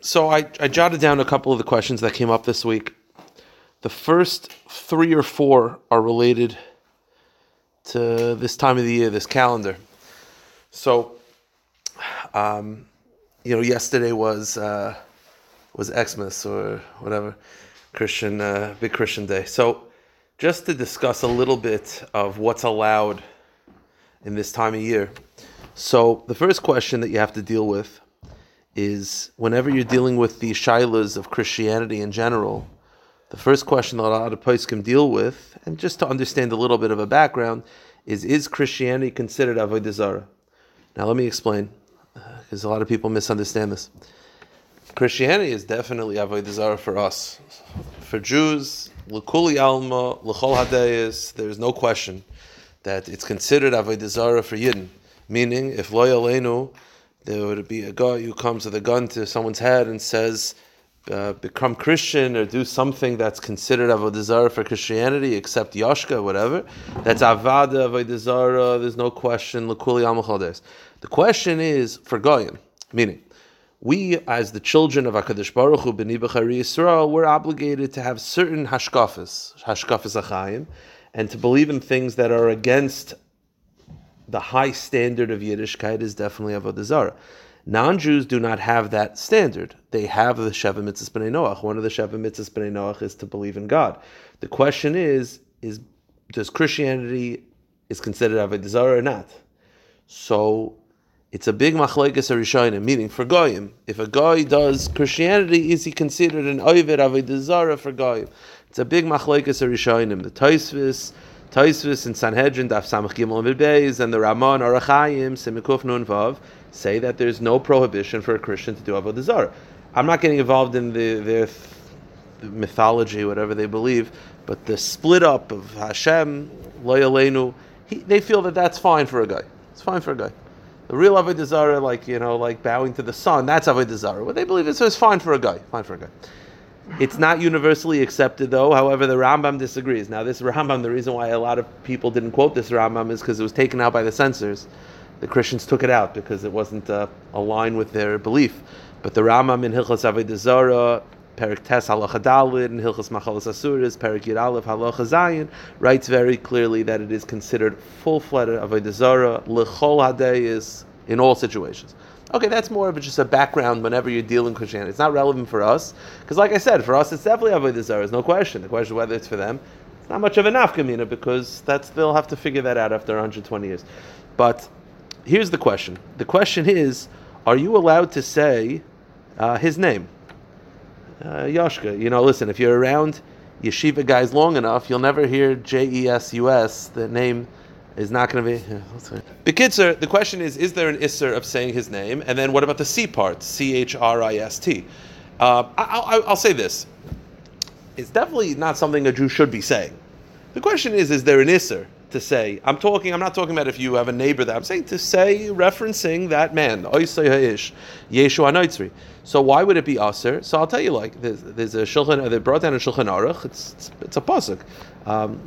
So I, I jotted down a couple of the questions that came up this week. The first three or four are related to this time of the year, this calendar. So, um, you know, yesterday was uh, was Xmas or whatever Christian uh, big Christian day. So, just to discuss a little bit of what's allowed in this time of year. So, the first question that you have to deal with is whenever you're dealing with the shilas of Christianity in general, the first question that a lot of poskim deal with, and just to understand a little bit of a background, is is Christianity considered avodah zarah? Now let me explain, because uh, a lot of people misunderstand this. Christianity is definitely avodah zarah for us, for Jews. L'kuli alma, l'chol hadayis. There's no question that it's considered avodah zarah for Yidden. Meaning, if lo there would be a guy who comes with a gun to someone's head and says, uh, become Christian or do something that's considered avodah zarah for Christianity, except yashka, whatever. That's avada avodah. There's no question. The question is for goyim, meaning we, as the children of Hakadosh Baruch Hu, B'ni B'chari Yisrael, we're obligated to have certain hashkafas, hashkafas achayim, and to believe in things that are against the high standard of Yiddishkeit is definitely Avodah Zarah. Non-Jews do not have that standard. They have the Sheva Mitzvahs B'nai Noach. One of the Sheva Mitzvahs B'nai Noach is to believe in God. The question is, is does Christianity is considered Avodah Zarah or not? So it's a big machlekes arishonim, meaning for goyim. If a guy does Christianity, is he considered an oivet avodah for goyim? It's a big machlekes arishonim. The Taisvis Taisvis and Sanhedrin, Daf Samach Gimel and and the Ramon Arachayim, Simikuf Nun Vav, say that there's no prohibition for a Christian to do Avodah Zarah. I'm not getting involved in the, their the mythology, whatever they believe, but the split up of Hashem, Loyalenu, they feel that that's fine for a guy. It's fine for a guy. The real Avodah Zarah, like, you know, like bowing to the sun, that's Avodah Zarah. What they believe is, so it's fine for a guy. Fine for a guy. It's not universally accepted, though. However, the Rambam disagrees. Now, this Rambam, the reason why a lot of people didn't quote this Rambam is because it was taken out by the censors. The Christians took it out because it wasn't uh, aligned with their belief. But the Rambam in Hilchas Avodah Zarah, Perik Tes Halacha Dalid, and Hilchas Machalas Asuris, Perik Yid Aleph Halacha Zayin, writes very clearly that it is considered full-fledged Avodah Zarah, Lechol Hadei in all situations. Okay, that's more of just a background whenever you're dealing with Christianity. It's not relevant for us because, like I said, for us it's definitely avodah zarah. There's no question. The question is whether it's for them. It's not much of a nafkamina because that's they'll have to figure that out after 120 years. But here's the question. The question is: Are you allowed to say uh, his name, uh? You know, listen. If you're around yeshiva guys long enough, you'll never hear J E S U S, the name is not going to be. Yeah, the Kitzer, the question is: Is there an isser of saying his name? And then what about the C part? C H R I S T. Uh, I'll say this: It's definitely not something a Jew should be saying. The question is: Is there an isser to say? I'm talking. I'm not talking about if you have a neighbor that I'm saying to say, referencing that man. Yeshu So why would it be aser? So I'll tell you, like there's, there's a shulchan. They brought down a shulchan aruch. It's, it's, it's a pasuk. Um,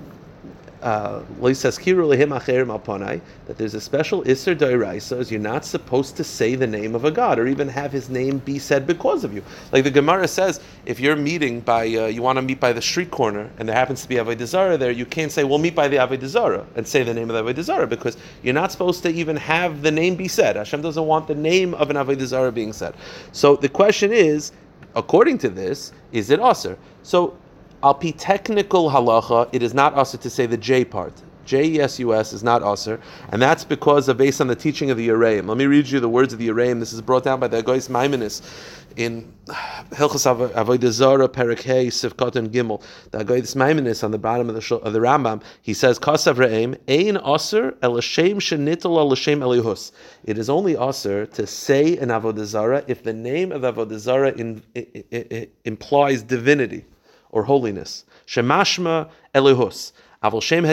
that there's a special Isser Dairaisa is you're not supposed to say the name of a god or even have his name be said because of you. Like the Gemara says, if you're meeting by, uh, you want to meet by the street corner and there happens to be Avodah there, you can't say, we'll meet by the Avodah and say the name of the Avodah because you're not supposed to even have the name be said. Hashem doesn't want the name of an Avodah being said. So the question is, according to this, is it Aser? So Al pi technical halacha, it is not usher to say the J part. J E S U S is not usher, and that's because of based on the teaching of the Yereim. Let me read you the words of the Yereim. This is brought down by the Agois Maimonides in Hilchas Avodah Zarah Perekei Sivkot and Gimel. The Agois Maimonides on the bottom of the of the Rambam he says Kasav Re'im Ein Aser El Hashem Shenitel El Elihus. It is only Aser to say an Avodah Zarah if the name of Avodah Zarah in, implies divinity or holiness. Shemashma Elihus. Aval Shem.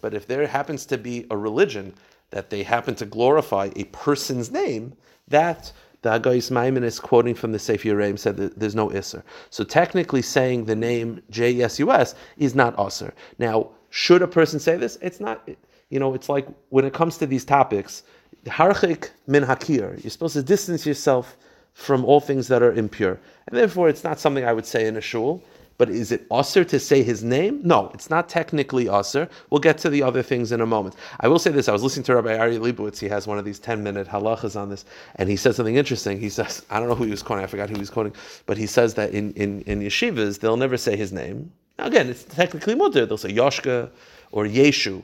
But if there happens to be a religion that they happen to glorify a person's name, that the Agais Maimon is quoting from the Sefer Yereim said that there's no Isser. So technically saying the name J-E-S-U-S is not Isser. Now, should a person say this? It's not, you know, it's like when it comes to these topics, Harchik min Hakir, you're supposed to distance yourself from all things that are impure. And therefore, it's not something I would say in a shul. But is it usher to say his name? No, it's not technically usher. We'll get to the other things in a moment. I will say this: I was listening to Rabbi Ari Lebowitz. He has one of these ten-minute halachas on this, and he says something interesting. He says, I don't know who he was quoting. I forgot who he was quoting, but he says that in in, in yeshivas they'll never say his name. Now again, it's technically mutter. They'll say Yoshka or Yeshu,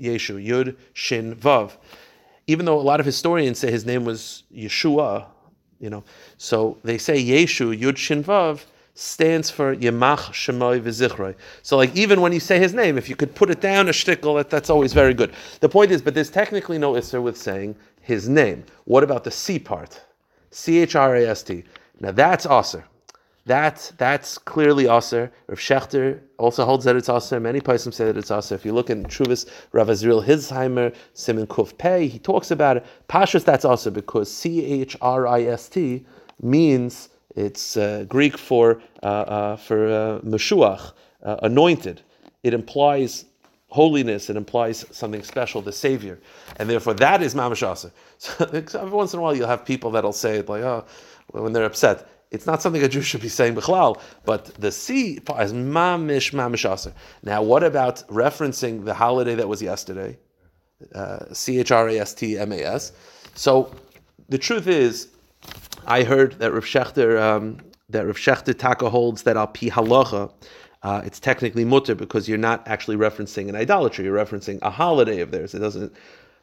Yeshu Yud Shin Vav. Even though a lot of historians say his name was Yeshua, you know, so they say Yeshu Yud Shin Vav stands for Yemach Shemoy V'Zichroi. So, like, even when you say his name, if you could put it down a shtickle, that, that's always very good. The point is, but there's technically no Isser with saying his name. What about the C part? C H R A S T. Now, that's Aser. That, that's clearly Aser. Rav Schachter also holds that it's Aser. Many Paisim say that it's Aser. If you look in Truvis, Rav Azriel Hildesheimer, Simon Kuf Pei, he talks about it. Pashas, that's Aser because C H R I S T means it's uh, Greek for uh, uh, for uh, meshuach, uh, anointed. It implies holiness. It implies something special, the Savior, and therefore that is mamashasa. So every once in a while, you'll have people that'll say it like, oh, when they're upset. It's not something a Jew should be saying bichlal, but the C is mamish mamashasa. Now, what about referencing the holiday that was yesterday? C H R A S T M A S. So the truth is, I heard that Rav Schachter, um, that Rav Schachter Taka holds that al pi halacha, uh, it's technically mutter because you're not actually referencing an idolatry. You're referencing a holiday of theirs. It doesn't,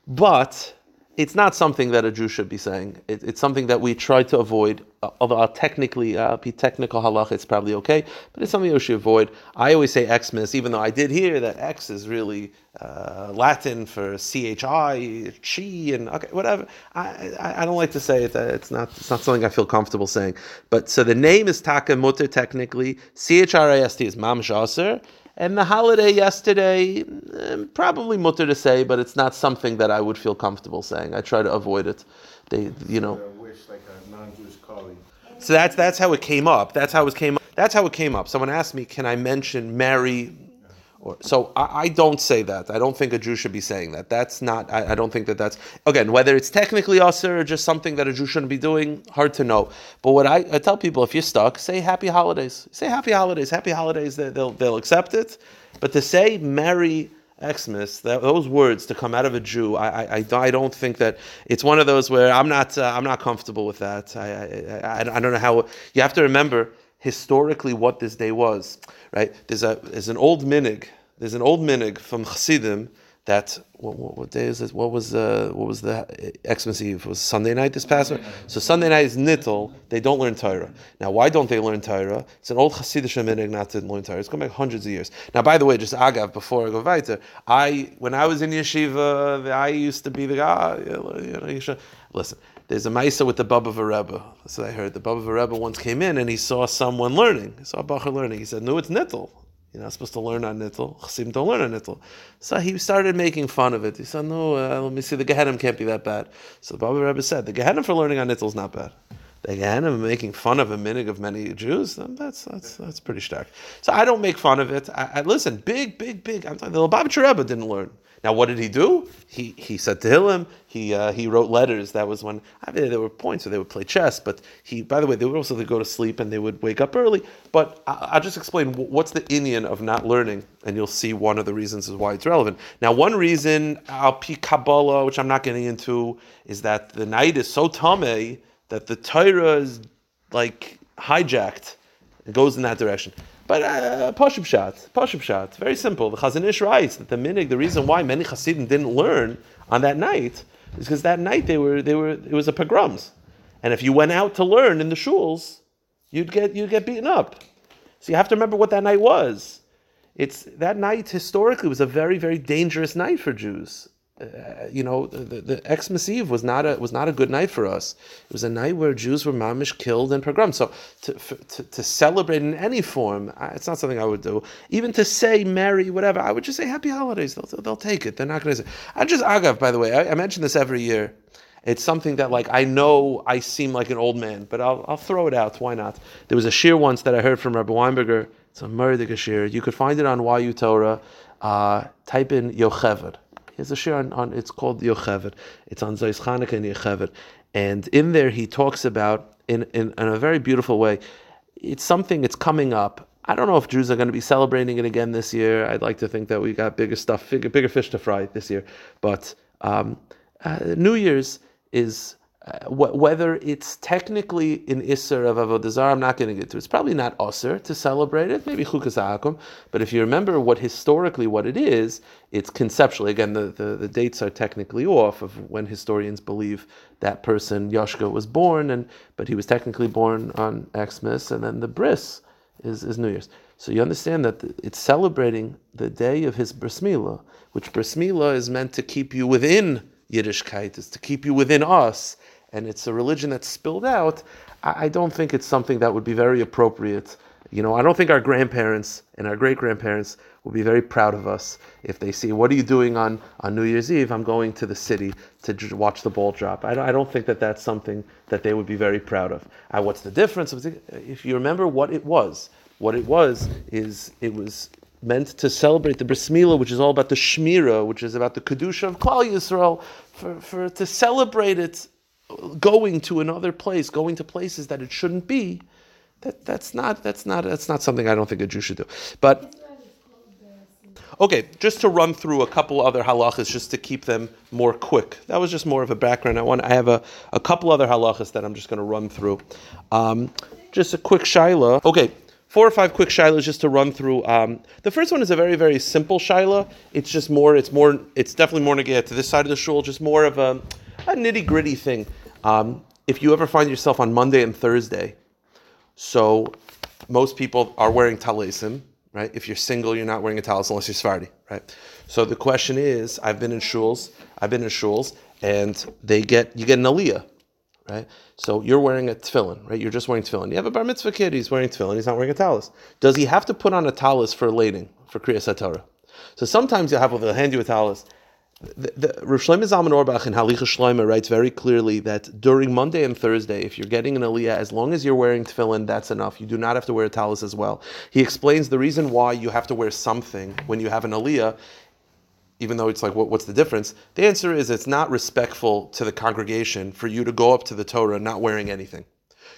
but it's not something that a Jew should be saying. It, it's something that we try to avoid. Uh, although I'll technically, uh, be technical halach, it's probably okay, but it's something you should avoid. I always say Xmas, even though I did hear that X is really uh, Latin for chi, chi, and okay, whatever. I, I, I, don't like to say it. It's not it's not something I feel comfortable saying. But so the name is Taka Mutter technically. C H R I S T is Mam Shaser. And the holiday yesterday, eh, probably mutter to say, but it's not something that I would feel comfortable saying. I try to avoid it. They, you know. So that's that's how it came up. That's how it came up. That's how it came up. Someone asked me, "Can I mention Mary or, so I, I, don't say that. I don't think a Jew should be saying that. That's not. I, I don't think that that's again whether it's technically usher or just something that a Jew shouldn't be doing. Hard to know. But what I, I tell people, if you're stuck, say Happy Holidays. Say Happy Holidays. Happy Holidays. They, will they'll accept it. But to say Merry Xmas, that, those words to come out of a Jew, I, I, I don't think that it's one of those where I'm not uh, I'm not comfortable with that. I, I, I don't know how you have to remember historically what this day was, right? There's a there's an old minig. There's an old minig from Chassidim that what, what, what, day is it? What was uh, what was the Xmas Eve? Was Sunday night this past one. So Sunday night is nittel. They don't learn Torah. Now, why don't they learn Torah? It's an old Chassidish minig not to learn Torah. It's going back hundreds of years. Now, by the way, just agav before I go weiter, I when I was in yeshiva, I used to be the guy. You know, listen. There's a Maisa with the Baba Rebbe. So I heard the Baba Rebbe once came in and he saw someone learning. He saw a Bacher learning. He said, "No, it's nittel." You're not supposed to learn on nittel. Chassidim don't learn on nittel. So he started making fun of it. He said, "No, uh, let me see. The Gehenim can't be that bad." So the Baba Rebbe said, "The Gehenim for learning on nittel is not bad. The Gehenim making fun of a minig of many Jews, that's that's that's pretty stark." So I don't make fun of it. I, I listen, big, big, big. I'm talking. The Lubavitcher Rebbe didn't learn. Now, what did he do? He he said to Hillel, he uh, he wrote letters. That was when I mean, there were points where they would play chess, but he, by the way, they would also go to sleep and they would wake up early. But I, will just explain what's the inyan of not learning, and you'll see one of the reasons is why it's relevant. Now, one reason al pi Kabbalah, which I'm not getting into, is that the night is so tame that the Torah is like hijacked. It goes in that direction. But uh, Pashub Shat, Shat, very simple. The Chazon Ish writes that the minig, the reason why many Hasidim didn't learn on that night is because that night they were they were it was a pogroms, and if you went out to learn in the shuls, you'd get you'd get beaten up. So you have to remember what that night was. It's that night historically was a very very dangerous night for Jews uh, you know, the, the Xmas Eve was not a was not a good night for us. It was a night where Jews were mamish killed and pogromed. So to, to, to celebrate in any form, it's not something I would do. Even to say Merry, whatever, I would just say Happy Holidays. They'll, they'll take it. They're not going to say. I just agav. By the way, I, I mention this every year. It's something that like I know I seem like an old man, but I'll, I'll throw it out. Why not? There was a shir once that I heard from Rabbi Weinberger. It's a Murdik shir. You could find it on YU Torah. Uh, type in Yocheved has a share on, on it's called Yocheved. It's on Zayis Chanukah and Yocheved. And in there he talks about in, in, in a very beautiful way. It's something, it's coming up. I don't know if Jews are going to be celebrating it again this year. I'd like to think that we got bigger stuff, bigger, bigger fish to fry this year. But um, uh, New Year's is uh, whether it's technically in Isser of Avodah Zarah, I'm not going to get to. It's probably not Osir to celebrate it, maybe Chukas Akum. But if you remember what historically what it is, it's conceptually. Again, the, the, the, dates are technically off of when historians believe that person Yoshka was born, and but he was technically born on Xmas, and then the bris is, is New Year's. So you understand that it's celebrating the day of his bris milah, which bris milah is meant to keep you within Yiddishkeit, is to keep you within us and it's a religion that's spilled out, I don't think it's something that would be very appropriate. You know, I don't think our grandparents and our great grandparents will be very proud of us if they see, what are you doing on, on New Year's Eve? I'm going to the city to watch the ball drop. I don't, I don't think that that's something that they would be very proud of. Uh, what's the difference? If you remember what it was, what it was is it was meant to celebrate the bris which is all about the shmira, which is about the kedusha of Klal Yisrael, for, for to celebrate it going to another place, going to places that it shouldn't be, that, that's not that's not that's not something I don't think a Jew should do. But okay, just to run through a couple other halachas, just to keep them more quick. That was just more of a background. I want I have a, a couple other halachas that I'm just going to run through. Um, just a quick shaila. Okay. Four or five quick shilas just to run through. Um, the first one is a very, very simple shaila. It's just more, it's more, it's definitely more to get to this side of the shul, just more of a, a nitty gritty thing. Um, if you ever find yourself on Monday and Thursday, so most people are wearing talisim, right? If you're single, you're not wearing a talis unless you're Sephardi, right? So the question is, I've been in shuls, I've been in shuls, and they get you get an aliyah, right? So you're wearing a tefillin, right? You're just wearing tefillin. You have a bar mitzvah kid, he's wearing tefillin, he's not wearing a talis. Does he have to put on a talis for lading, for Kriyas HaTorah? So sometimes you'll have, they'll hand you a talis, the, the, Rav Shlomo Zalman Auerbach in Halicha Shlomo writes very clearly that during Monday and Thursday, if you're getting an aliyah, as long as you're wearing tefillin, that's enough. You do not have to wear a talis as well. He explains the reason why you have to wear something when you have an aliyah, even though it's like, what, what's the difference? The answer is it's not respectful to the congregation for you to go up to the Torah not wearing anything.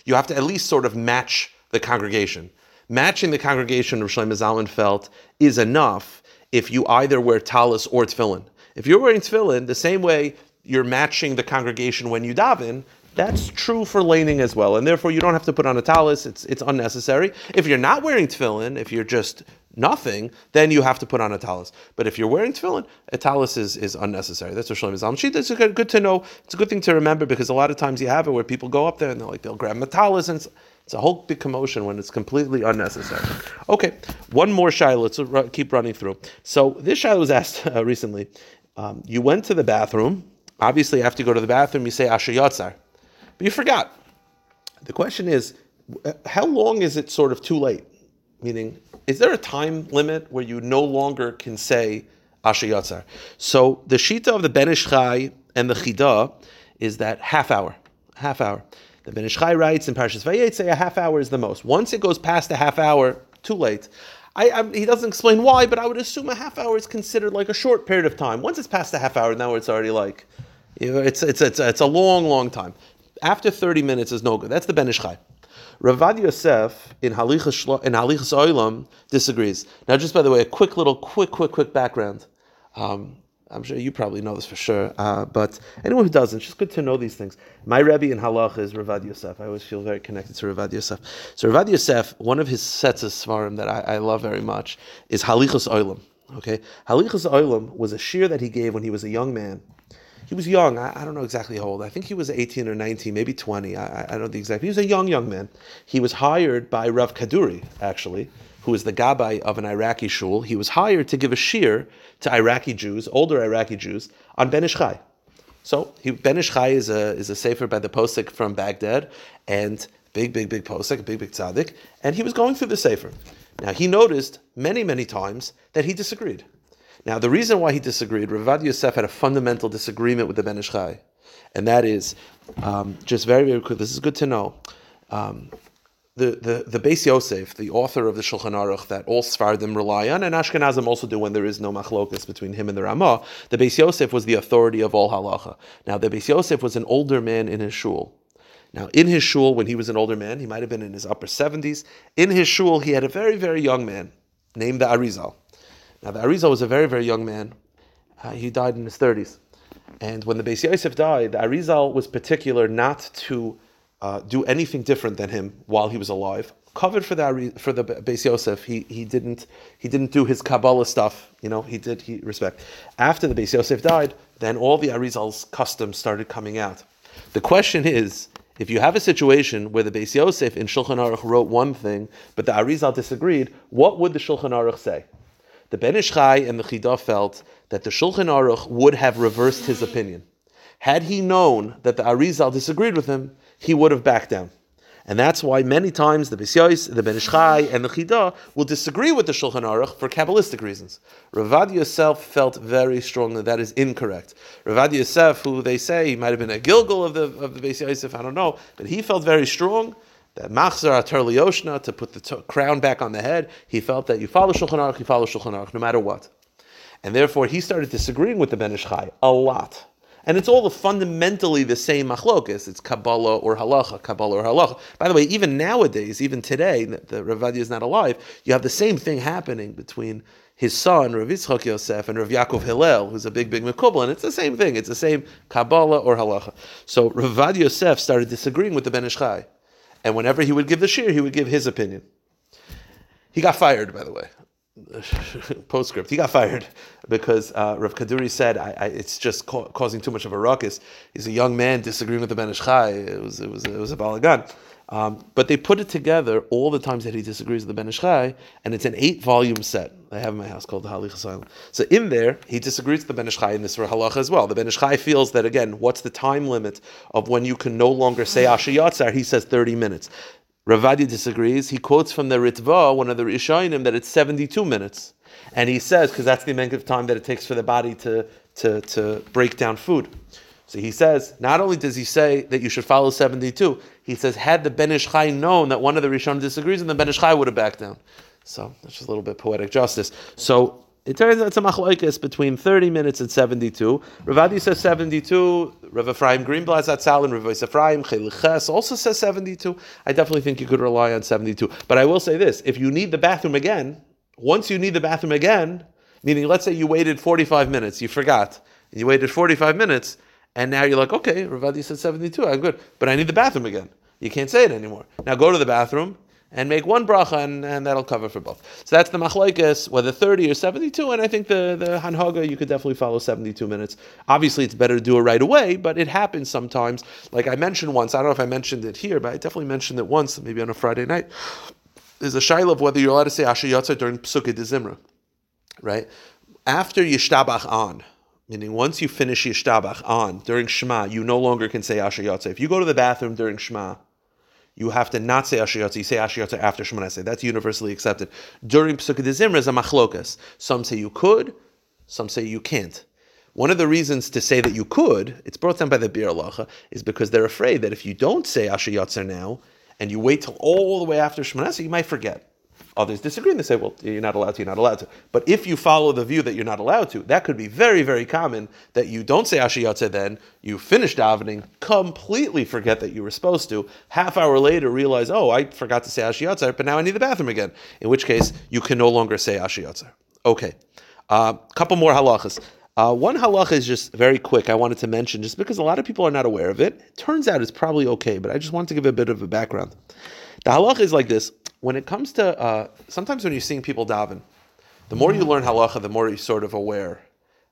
You have to at least sort of match the congregation. Matching the congregation, Shlomo Zalman felt, is enough if you either wear talis or tefillin. If you're wearing tefillin, the same way you're matching the congregation when you daven, that's true for laning as well, and therefore you don't have to put on a talis. It's it's unnecessary. If you're not wearing tefillin, if you're just nothing, then you have to put on a talis. But if you're wearing tefillin, a talis is, is unnecessary. That's what Shlomo Zalman It's good, good to know. It's a good thing to remember because a lot of times you have it where people go up there and they're like they'll grab a talis and it's, it's a whole big commotion when it's completely unnecessary. Okay, one more shiloh. Let's keep running through. So this shiloh was asked uh, recently. Um, you went to the bathroom. Obviously, after you go to the bathroom, you say Asher Yatzar. But you forgot. The question is, how long is it sort of too late? Meaning, is there a time limit where you no longer can say Asher Yatzar? So the Shita of the Ben Ish Chai and the Chida is that half hour. Half hour. The Ben Ish Chai writes in Parshas Vayet, say a half hour is the most. Once it goes past a half hour, too late. I, I, he doesn't explain why, but I would assume a half hour is considered like a short period of time. Once it's past a half hour, now it's already like, you know, it's, it's, it's, it's a long, long time. After 30 minutes is no good. That's the Ben Ish Chai. Ravad Yosef in Halichas in Halichas Oilam disagrees. Now, just by the way, a quick little, quick, quick, quick background. Um, I'm sure you probably know this for sure, uh, but anyone who doesn't, it's just good to know these things. My Rebbe in Halach is Ravad Yosef. I always feel very connected to Ravad Yosef. So Ravad Yosef, one of his sets of svarim that I, I love very much is Halichos Olam. Okay, Halichos Olam was a shear that he gave when he was a young man. He was young. I, I, don't know exactly how old. I think he was 18 or 19, maybe 20. I, I don't know the exact. He was a young, young man. He was hired by Rav Kaduri, actually, who was the gabbai of an Iraqi shul, he was hired to give a shir to Iraqi Jews, older Iraqi Jews, on Ben Ish Chai. So he, Ben Ish Chai is a, is a sefer by the posik from Baghdad, and big, big, big posik, big, big tzaddik, and he was going through the sefer. Now he noticed many, many times that he disagreed. Now the reason why he disagreed, Ravad Yosef had a fundamental disagreement with the Ben Ish Chai, and that is um, just very, very quick. This is good to know. Um, the, the, the Beis Yosef, the author of the Shulchan Aruch that all Sfardim rely on, and Ashkenazim also do when there is no machlokas between him and the Ramah, the Beis Yosef was the authority of all halacha. Now, the Beis Yosef was an older man in his shul. Now, in his shul, when he was an older man, he might have been in his upper 70s. In his shul, he had a very, very young man named the Arizal. Now, the Arizal was a very, very young man. Uh, he died in his 30s. And when the Beis Yosef died, the Arizal was particular not to uh, do anything different than him while he was alive. Covered for the for the Beis Yosef, he he didn't he didn't do his Kabbalah stuff. You know, he did he respect. After the Beis Yosef died, then all the Arizal's customs started coming out. The question is, if you have a situation where the Beis Yosef in Shulchan Aruch wrote one thing, but the Arizal disagreed, what would the Shulchan Aruch say? The Ben Ish Chai and the Chidah felt that the Shulchan Aruch would have reversed his opinion. Had he known that the Arizal disagreed with him, he would have backed down. And that's why many times the Beis the Ben Ish and the Chidah will disagree with the Shulchan Aruch for Kabbalistic reasons. Ravad Yosef felt very strongly that is incorrect. Ravad Yosef, who they say he might have been a Gilgal of the, of the Yosef, I don't know, but he felt very strong that Machzar Atar Yoshna, to put the t- crown back on the head, he felt that you follow Shulchan Aruch, you follow Shulchan Aruch, no matter what. And therefore, he started disagreeing with the Ben Ish a lot. And it's all fundamentally the same machlokas. It's Kabbalah or Halacha, Kabbalah or Halacha. By the way, even nowadays, even today, the Ravadia is not alive, you have the same thing happening between his son, Rav Yitzchak Yosef, and Rav Yaakov Hillel, who's a big, big Mekubal, and it's the same thing. It's the same Kabbalah or Halacha. So Rav Yosef started disagreeing with the Ben Ish Chai. And whenever he would give the shir, he would give his opinion. He got fired, by the way. postscript. He got fired because uh, Rav Kaduri said I, I, it's just ca- causing too much of a ruckus. He's a young man disagreeing with the Ben Ish Chai. It was it was it was a balagan. Um, but they put it together all the times that he disagrees with the Ben Ish Chai, and it's an eight-volume set. I have in my house called the Halichos Olam. So in there, he disagrees with the Ben Ish Chai in this halacha as well. The Ben Ish Chai feels that again, what's the time limit of when you can no longer say Asher Yatzar? He says 30 minutes. Ravadi disagrees. He quotes from the Ritva, one of the Rishonim, that it's 72 minutes. And he says, because that's the amount of time that it takes for the body to, to, to break down food. So he says, not only does he say that you should follow 72, he says, had the Ben Ish Chai known that one of the Rishonim disagrees, and the Ben Ish Chai would have backed down. So that's just a little bit poetic justice. So it turns out it's a machlokes between 30 minutes and 72. Ravadi says 72. Rav Ephraim Greenblatt Zatzal and Rav Ephraim Cheliches also says 72. I definitely think you could rely on 72. But I will say this: if you need the bathroom again, once you need the bathroom again, meaning let's say you waited 45 minutes, you forgot, you waited 45 minutes, and now you're like, okay, Ravadi said 72, I'm good, but I need the bathroom again. You can't say it anymore. Now go to the bathroom and make one bracha, and, and that'll cover for both. So that's the machlekes, whether 30 or 72, and I think the, the hanhaga, you could definitely follow 72 minutes. Obviously, it's better to do it right away, but it happens sometimes. Like I mentioned once, I don't know if I mentioned it here, but I definitely mentioned it once, maybe on a Friday night. There's a shaila of whether you're allowed to say Asher Yatzah during Psukkah de Zimra, right? After Yishtabach on, meaning once you finish Yishtabach on, during Shema, you no longer can say Asher Yatzah. If you go to the bathroom during Shema, you have to not say Asher You say Asher after Shemona Esrei. That's universally accepted. During Pesukah de Zimra is a machlokas. Some say you could, some say you can't. One of the reasons to say that you could, it's brought down by the Biur Halacha, is because they're afraid that if you don't say Asher Yotzer now, and you wait till all the way after Shemona Esrei, you might forget. Others disagree and they say, well, you're not allowed to, you're not allowed to. But if you follow the view that you're not allowed to, that could be very, very common that you don't say Ashiyatze then, you finish davening, completely forget that you were supposed to, half hour later realize, oh, I forgot to say Ashiyatze, but now I need the bathroom again. In which case, you can no longer say Ashiyatze. Okay. A uh, couple more halachas. Uh, one halacha is just very quick. I wanted to mention just because a lot of people are not aware of it. it turns out it's probably okay, but I just wanted to give a bit of a background. The halacha is like this: when it comes to uh, sometimes when you're seeing people daven, the more you learn halacha, the more you're sort of aware.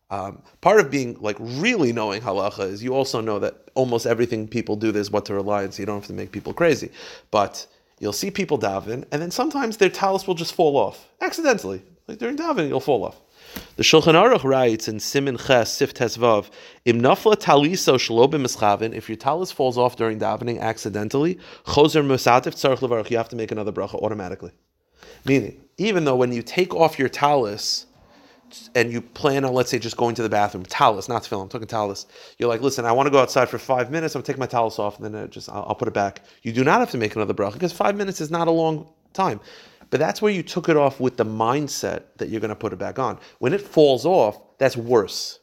Um, part of being like really knowing halacha is you also know that almost everything people do there's what to rely on, so you don't have to make people crazy. But you'll see people daven, and then sometimes their talus will just fall off accidentally. Like during davening, it'll fall off. The Shulchan Aruch writes in Simin Ches Sif Tesvav, Im nafla taliso shlo b'mischavin, if your talis falls off during davening accidentally, choser musatif tzarich levarach, you have to make another bracha automatically. Meaning, even though when you take off your talis, and you plan on, let's say, just going to the bathroom, talis, not tefillin, I'm talking talis. You're like, listen, I want to go outside for five minutes. I'm gonna my talis off, and then I just I'll, I'll, put it back. You do not have to make another bracha because five minutes is not a long time. But that's where you took it off with the mindset that you're going to put it back on. When it falls off, that's worse.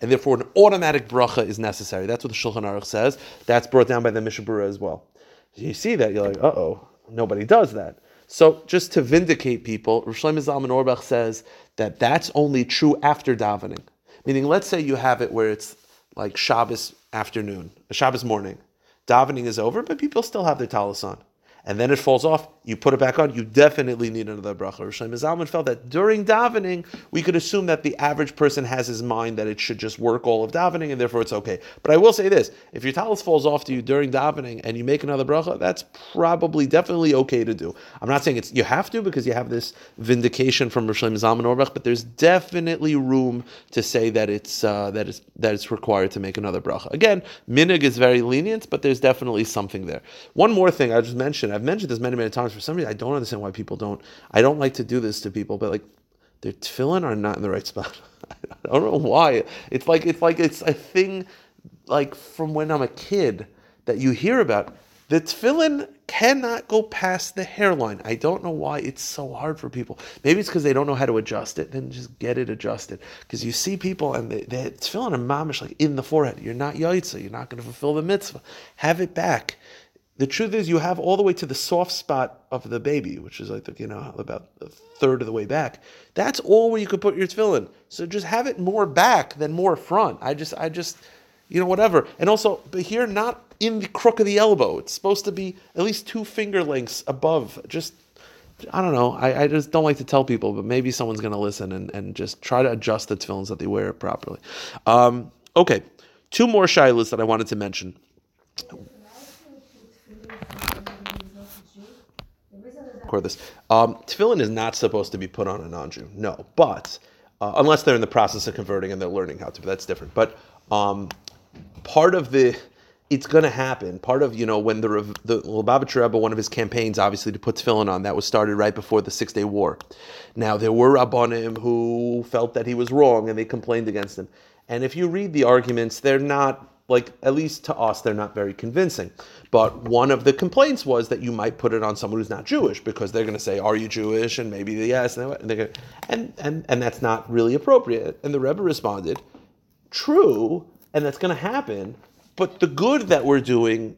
and therefore an automatic bracha is necessary. That's what the Shulchan Aruch says. That's brought down by the Mishnah Berurah as well. You see that, you're like, uh oh, nobody does that. So just to vindicate people, Rosh Zalman Auerbach says that that's only true after davening. Meaning, let's say you have it where it's like Shabbos afternoon, Shabbos morning. Davening is over, but people still have their talis on and then it falls off, you put it back on, you definitely need another bracha. Rosh Zalman felt that during davening, we could assume that the average person has his mind that it should just work all of davening, and therefore it's okay. But I will say this: if your talis falls off to you during davening and you make another bracha, that's probably definitely okay to do. I'm not saying it's you have to because you have this vindication from Rosh Zalman Auerbach, but there's definitely room to say that it's uh, that it's that it's required to make another bracha. Again, minig is very lenient, but there's definitely something there. One more thing I just mentioned I've mentioned this many, many times. For some reason, I don't understand why people don't. I don't like to do this to people, but like their tefillin are not in the right spot. I don't know why. It's like it's like it's a thing like from when I'm a kid that you hear about. The tefillin cannot go past the hairline. I don't know why it's so hard for people. Maybe it's because they don't know how to adjust it. Then just get it adjusted. Because you see people and they tefillin a mamish like in the forehead. You're not yaitza. You're not going to fulfill the mitzvah. Have it back. The truth is, you have all the way to the soft spot of the baby, which is, think, you know, about a third of the way back. That's all where you could put your tefillin. So just have it more back than more front. I just, I just, you know, whatever. And also, but here, not in the crook of the elbow. It's supposed to be at least two finger lengths above. Just, I don't know. I, I just don't like to tell people, but maybe someone's going to listen and, and just try to adjust the tefillins that they wear properly. Um, okay, two more shilas that I wanted to mention. Record this. Um, tefillin is not supposed to be put on a non-Jew. No, but uh, unless they're in the process of converting and they're learning how to, but that's different. But um, part of the it's going to happen. Part of you know when the the Lubavitcher Rebbe, one of his campaigns, obviously to put tefillin on, that was started right before the Six Day War. Now there were rabbanim who felt that he was wrong and they complained against him. And if you read the arguments, they're not like at least to us they're not very convincing. But one of the complaints was that you might put it on someone who's not jewish because they're going to say are you jewish? And maybe yes. And, gonna, and, and and that's not really appropriate. And the rebbe responded true and that's going to happen but the good that we're doing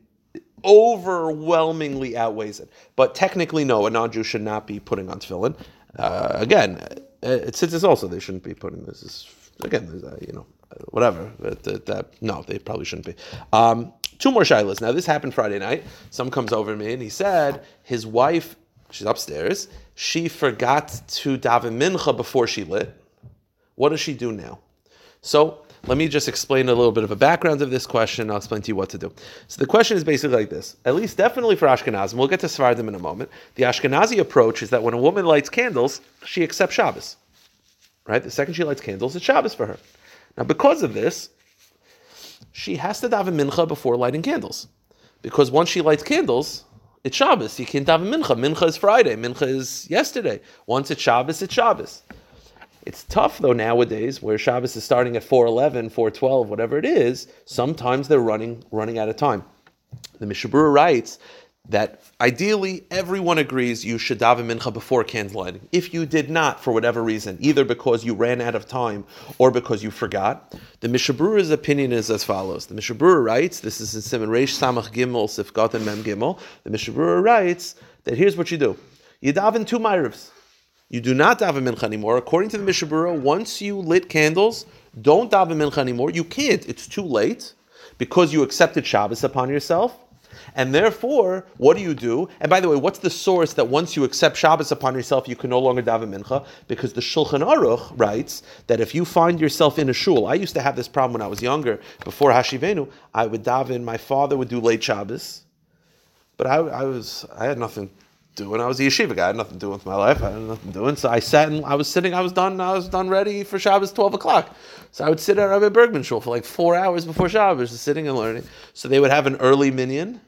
overwhelmingly outweighs it. But technically no a non-jew should not be putting on tefillin. Uh, again it, since it's also they shouldn't be putting this is again a, you know whatever. That, that, no, they probably shouldn't be. Um, two more shilas. Now, this happened Friday night. Some comes over to me and he said his wife, she's upstairs, she forgot to daven mincha before she lit. What does she do now? So let me just explain a little bit of a background of this question. I'll explain to you what to do. So the question is basically like this. At least definitely for Ashkenazim, we'll get to Sephardim in a moment. The Ashkenazi approach is that when a woman lights candles, she accepts Shabbos. Right? The second she lights candles, it's Shabbos for her. Now, because of this, she has to daven mincha before lighting candles, because once she lights candles, it's Shabbos. You can't daven mincha. Mincha is Friday. Mincha is yesterday. Once it's Shabbos, it's Shabbos. It's tough though nowadays, where Shabbos is starting at 411, 412, whatever it is. Sometimes they're running running out of time. The Mishnah Berurah writes that ideally everyone agrees you should daven mincha before candlelighting. If you did not, for whatever reason, either because you ran out of time or because you forgot, the Mishnah opinion is as follows. The Mishnah writes, this is in Simon Reish Samach Gimel Sifgat and Mem Gimel. The Mishnah writes that here's what you do: you daven two ma'arivs. You do not daven mincha anymore. According to the Mishnah Berurah, once you lit candles, don't daven mincha anymore. You can't. It's too late because you accepted Shabbos upon yourself and therefore, what do you do? And by the way, what's the source that once you accept Shabbos upon yourself, you can no longer daven mincha? Because the Shulchan Aruch writes that if you find yourself in a shul, I used to have this problem when I was younger, before Hashivenu, I would daven, my father would do late Shabbos, but I, I was, I had nothing doing. I was a yeshiva guy. I had nothing to do with my life. I had nothing doing. So I sat and I was sitting. I was done. I was done ready for Shabbos twelve o'clock. So I would sit at Rabbi Bergman shul for like four hours before Shabbos, just sitting and learning. So they would have an early minion,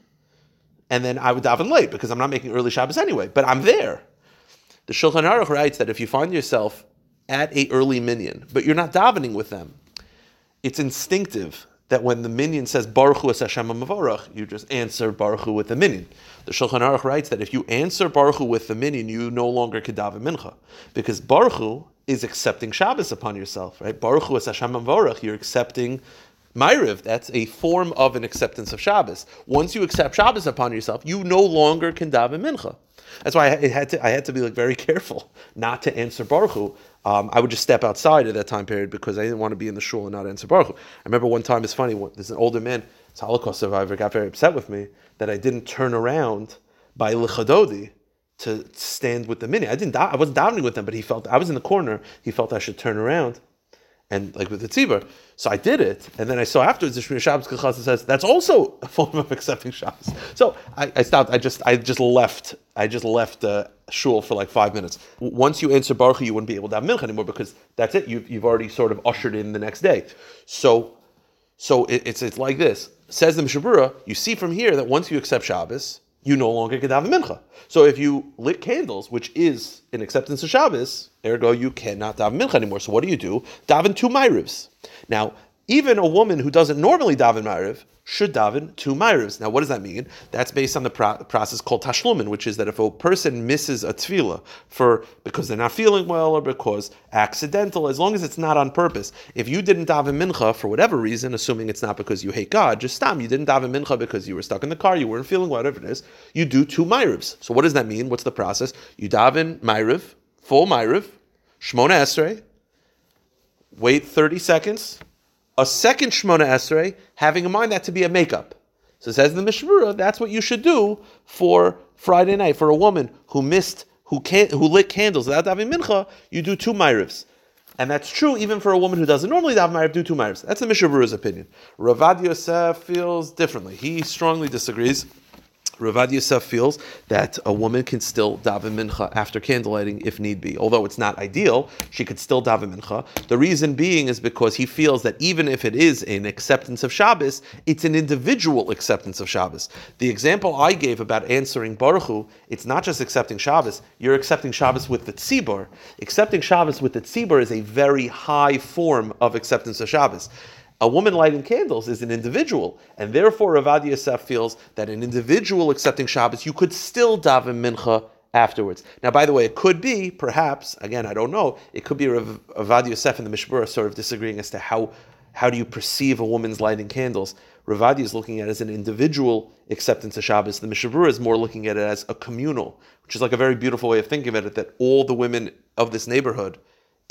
and then I would daven late because I'm not making early Shabbos anyway. But I'm there. The Shulchan Aruch writes that if you find yourself at a early minion, but you're not davening with them, it's instinctive that when the minyan says Baruch Hu Hashem Mavarach, you just answer Baruch Hu with the minyan. The Shulchan Aruch writes that if you answer Baruch Hu with the minyan, you no longer daven mincha because Baruch Hu is accepting Shabbos upon yourself, right? Baruch Hu Hashem Baruch, you're accepting Ma'ariv. That's a form of an acceptance of Shabbos. Once you accept Shabbos upon yourself, you no longer can daven mincha. That's why I had to I had to be like very careful not to answer Baruch Hu. Um, I would just step outside at that time period because I didn't want to be in the shul and not answer Baruch. I remember one time it's funny. There's an older man, it's a Holocaust survivor, got very upset with me that I didn't turn around by Lecha Dodi to stand with the mini. I didn't. I wasn't davening with them, but he felt I was in the corner. He felt I should turn around, and like with the tzibur. So I did it, and then I saw afterwards the Shmiras Shabbos Kehilchasa says that's also a form of accepting Shabbos. So I, I, stopped. I just I just left. I just left uh, shul for like five minutes. Once you answer Baruch, you wouldn't be able to have mincha anymore because that's it. You've, you've already sort of ushered in the next day. So so it, it's it's like this. Says the Mishnah Berurah, you see from here that once you accept Shabbos, you no longer can daven mincha. So if you lit candles, which is an acceptance of Shabbos, ergo you cannot daven mincha anymore. So what do you do? Daven two ma'arivs. Now, even a woman who doesn't normally daven ma'ariv should daven two ma'arivs. Now, what does that mean? That's based on the pro- process called tashlumin, which is that if a person misses a tefillah for because they're not feeling well or because accidental, as long as it's not on purpose, if you didn't daven mincha for whatever reason, assuming it's not because you hate God, just stop. You didn't daven mincha because you were stuck in the car, you weren't feeling well, whatever it is. You do two ma'arivs. So, what does that mean? What's the process? You daven ma'ariv, full ma'ariv, shmona esrei. Wait 30 seconds, a second Shemona Esrei, having in mind that to be a makeup. So it says in the Mishnah Berurah, that's what you should do for Friday night. For a woman who missed, who can who lit candles without having mincha, you do two ma'arivs. And that's true even for a woman who doesn't normally daven ma'ariv, do two ma'arivs. That's the Mishnah Berurah's opinion. Ravad Yosef feels differently. He strongly disagrees. Ravad Yosef feels that a woman can still daven mincha after candlelighting if need be. Although it's not ideal, she could still daven mincha. The reason being is because he feels that even if it is an acceptance of Shabbos, it's an individual acceptance of Shabbos. The example I gave about answering Baruch Hu, it's not just accepting Shabbos, you're accepting Shabbos with the tzibur. Accepting Shabbos with the tzibur is a very high form of acceptance of Shabbos a woman lighting candles is an individual, and therefore Ravad Yosef feels that an individual accepting Shabbos, you could still daven mincha afterwards. Now, by the way, it could be, perhaps, again, I don't know, it could be Ravad Yosef and the Mishnah Berurah sort of disagreeing as to how, how do you perceive a woman's lighting candles. Ravadi is looking at it as an individual acceptance of Shabbos. The Mishnah Berurah is more looking at it as a communal, which is like a very beautiful way of thinking about it, that all the women of this neighborhood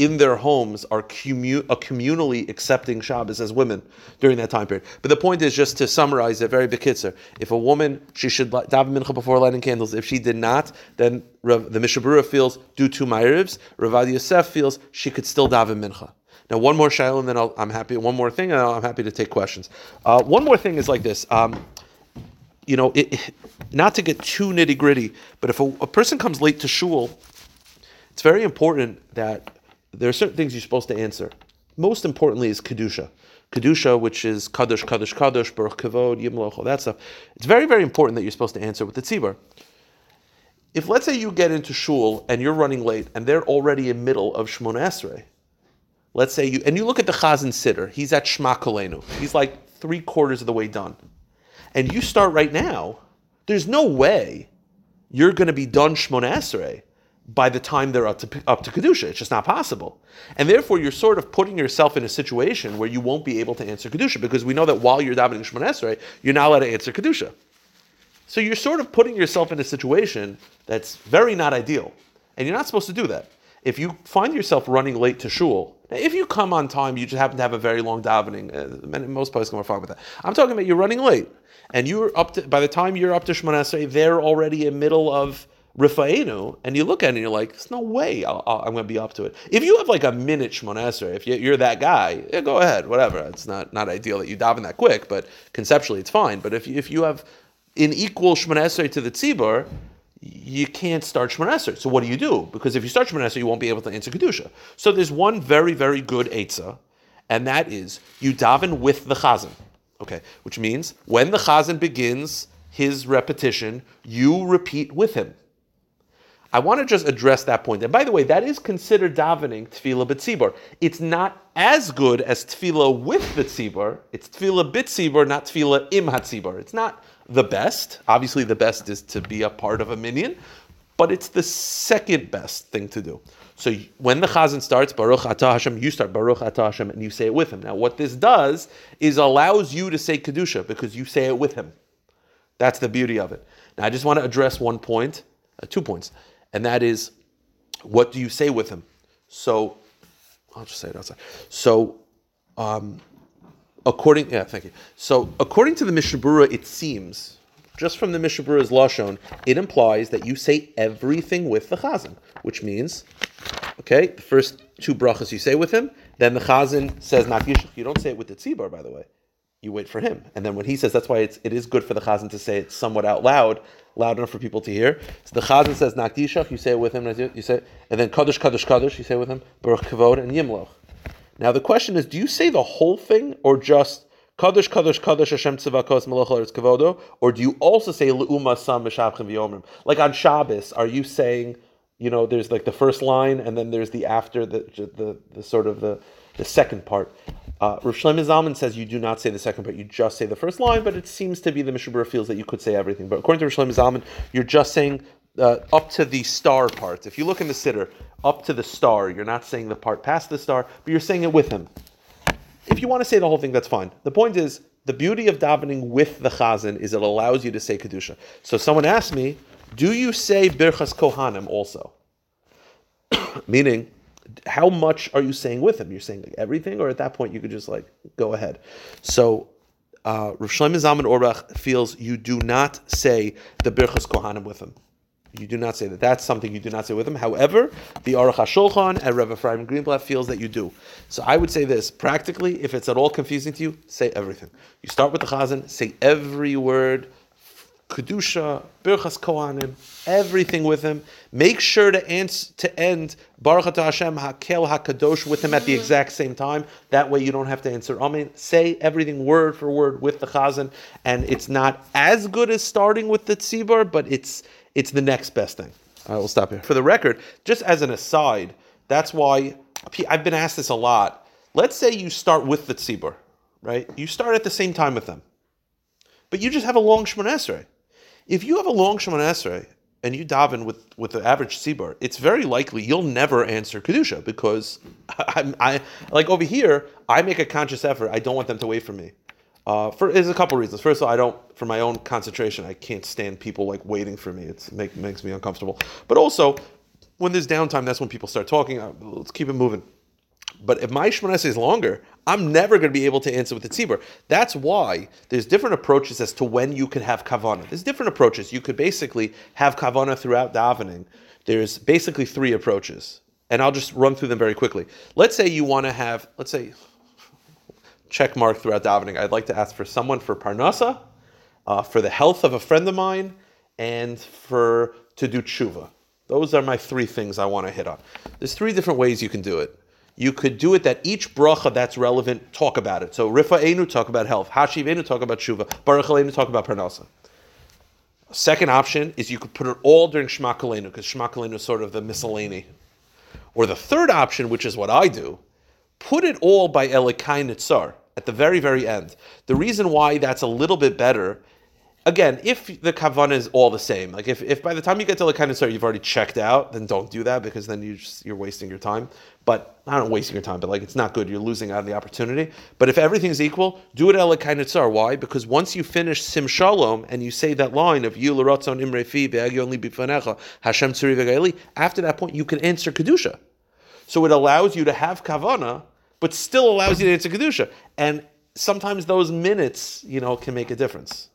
in their homes are a communally accepting Shabbos as women during that time period. But the point is just to summarize it very bekitzer. If a woman, she should daven mincha before lighting candles. If she did not, then Rav, the Mishnah Berurah feels due to Ma'arivs. Ravad Yosef feels she could still daven mincha. Now, one more shail, and then i am happy. One more thing, and I'm happy to take questions. Uh, one more thing is like this. Um, you know, it, not to get too nitty gritty, but if a, a person comes late to shul, it's very important that there are certain things you're supposed to answer. Most importantly is kedusha. Kedusha, which is kadosh, kadosh, kadosh, baruch kavod, yimloch, all that stuff. It's very, very important that you're supposed to answer with the tzibur. If let's say you get into shul and you're running late and they're already in middle of Shmona Esrei, let's say you and you look at the Chazan Sitter, he's at Shema Kolenu. He's like three quarters of the way done. And you start right now, there's no way you're going to be done Shmona Esrei by the time they're up to up to kedusha. It's just not possible, and therefore you're sort of putting yourself in a situation where you won't be able to answer kedusha because we know that while you're davening Shemon Esrei, you're not allowed to answer kedusha. So you're sort of putting yourself in a situation that's very not ideal, and you're not supposed to do that. If you find yourself running late to shul, if you come on time, you just happen to have a very long davening. Uh, most places are fine with that. I'm talking about you're running late, and you're up to by the time you're up to Shemon Esrei, they're already in middle of Rifainu, and you look at it and you're like, there's no way i am going to be up to it. If you have like a minute Shmonesra, if you're that guy, yeah, go ahead, whatever. It's not, not ideal that you daven that quick, but conceptually it's fine. But if, if you have an equal Shmonesra to the Tzibur, you can't start Shmonesra. So what do you do? Because if you start Shmonesra, you won't be able to answer Kedusha. So there's one very, very good Eitzah, and that is you daven with the Chazan. Okay, which means when the Chazan begins his repetition, you repeat with him. I want to just address that point. And by the way, that is considered davening tefillah b'tzibur. It's not as good as tefillah with the tzibur. It's tefillah b'tzibur, not tefillah im hatzibur. It's not the best. Obviously, the best is to be a part of a minion, but it's the second best thing to do. So when the chazan starts Baruch Atah Hashem, you start Baruch Atah Hashem and you say it with him. Now, what this does is allows you to say kedusha because you say it with him. That's the beauty of it. Now, I just want to address one point, uh, two points, and that is, what do you say with him? So, I'll just say it outside. So, um, according, yeah, thank you. So, according to the Mishnah Berurah, it seems just from the Mishnah Berurah's lashon, it implies that you say everything with the chazan, which means Okay, the first two brachas you say with him, then the chazan says not. You don't say it with the tzibur, by the way. You wait for him, and then when he says, that's why it's, it is good for the chazan to say it somewhat out loud, loud enough for people to hear. So the chazan says Nakdishach. You say it with him, you say, and then kaddish kaddish kaddish. You say with him baruch kavod and yimloch. Now the question is, do you say the whole thing or just Kaddish, Kaddish, Kaddish, Hashem Tzivakos, Melech Eretz Kavodo? Or do you also say Le'uma Sam B'Shavchim V'Yomrim? Like on Shabbos, are you saying you know, there's like the first line, and then there's the after the the, the sort of the the second part. Uh, Rav Shlomo Zalman says you do not say the second part, you just say the first line, but it seems to be the Mishnah feels that you could say everything. But according to Rav Shlomo Zalman, you're just saying uh, up to the star part. If you look in the Siddur, up to the star, you're not saying the part past the star, but you're saying it with him. If you want to say the whole thing, that's fine. The point is, the beauty of davening with the chazan is it allows you to say kedusha. So someone asked me, do you say Birchas Kohanim also? Meaning, how much are you saying with him? You're saying like everything, or at that point you could just like go ahead. So uh, Rav Shlomo Zalman Auerbach feels you do not say the Birchas Kohanim with him. You do not say that. That's something you do not say with him. However, the Aruch HaShulchan and Rev Ephraim Greenblatt feels that you do. So I would say this practically, if it's at all confusing to you, say everything. You start with the Chazan, say every word kedusha, birchas kohanim, everything with him. Make sure to answer, to end Baruch Hashem Hakel Hakadosh with him at the exact same time. That way you don't have to answer Amen. Say everything word for word with the chazan, and it's not as good as starting with the tzibur, but it's it's the next best thing. I will stop here. For the record, just as an aside, that's why I've been asked this a lot. Let's say you start with the tzibur, right? You start at the same time with them, but you just have a long Shemoneh Esrei. If you have a long Shemoneh Esrei and you daven with, with the average tzibur, it's very likely you'll never answer Kedusha because I, I like over here, I make a conscious effort. I don't want them to wait for me. Uh, for there's a couple reasons. First of all, I don't, for my own concentration, I can't stand people like waiting for me. It make, makes me uncomfortable. But also, when there's downtime, that's when people start talking. Uh, let's keep it moving. But if my Shemona is longer, I'm never going to be able to answer with the tzibur. That's why there's different approaches as to when you can have kavana. There's different approaches. You could basically have kavana throughout davening. There's basically three approaches, and I'll just run through them very quickly. Let's say you want to have, let's say, check mark throughout davening. I'd like to ask for someone for parnasa, uh, for the health of a friend of mine, and for to do tshuva. Those are my three things I want to hit on. There's three different ways you can do it you could do it that each bracha that's relevant, talk about it. So Rifa Enu, talk about health. Hashiv Enu, talk about Shuva. Baruch Enu, talk about Parnasa. Second option is you could put it all during Shema because Shema is sort of the miscellany. Or the third option, which is what I do, put it all by Elokai Netzor at the very, very end. The reason why that's a little bit better again, if the kavanah is all the same, like if, if by the time you get to the kind of start you've already checked out, then don't do that because then you just, you're wasting your time. But I don't wasting your time, but like it's not good. You're losing out on the opportunity. But if everything's equal, do it el tsar. Why? Because once you finish sim shalom and you say that line of you l'ratzon imre fi only bifanecha Hashem tzuri after that point you can answer kedusha. So it allows you to have kavana, but still allows you to answer kedusha. And sometimes those minutes, you know, can make a difference.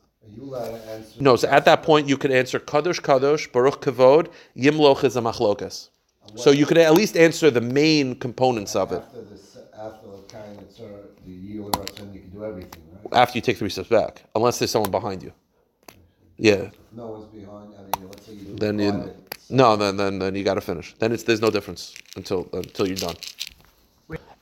No, so at that point you could answer Kadosh Kadosh, Baruch Kavod, Yimloch is a machlokas. So you could at least answer the main components of it. After this, after the kind of the yield you can do everything, right? After you take three steps back, unless there's someone behind you. Yeah. No one's behind. I mean, let's say you then you, no, then then then you got to finish. Then it's there's no difference until until you're done.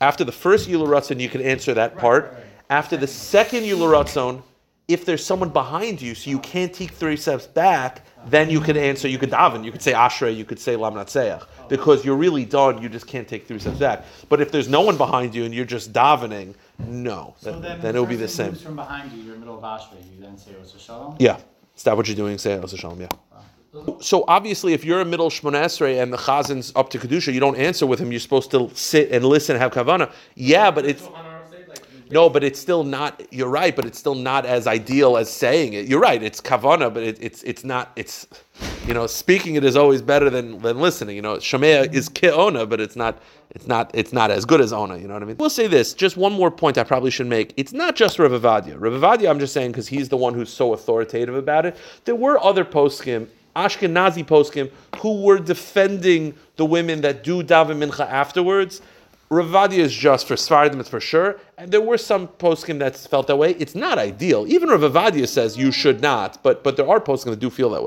After the first Yularatzon, you can answer that part. After the second Yularatzon, if there's someone behind you, so you can't take three steps back, then you could answer, you could daven, you could say Ashrei, you could say Lamnatzeiach. Because you're really done, you just can't take three steps back. But if there's no one behind you and you're just davening, no. So then, then, then it'll be the same. from behind you, you're in the middle of Ashrei, you then say Oseh Shalom? Yeah. Is that what you're doing? Say Oseh Shalom, yeah. So obviously, if you're a middle Shmona Esrei and the chazan's up to Kedusha, you don't answer with him. You're supposed to sit and listen and have Kavana. Yeah, but it's. No, but it's still not. You're right, but it's still not as ideal as saying it. You're right. It's kavana, but it, it's it's not. It's you know, speaking it is always better than than listening. You know, shomea is keona, but it's not. It's not. It's not as good as ona. You know what I mean? We'll say this. Just one more point I probably should make. It's not just Rav Ovadia. Rav Ovadia, I'm just saying because he's the one who's so authoritative about it. There were other poskim. Ashkenazi poskim who were defending the women that do daven mincha afterwards. Rav Ovadia is just for Sefardim, it's for sure. And there were some poskim that felt that way. It's not ideal. Even Rav Ovadia says you should not, but but there are poskim that do feel that way.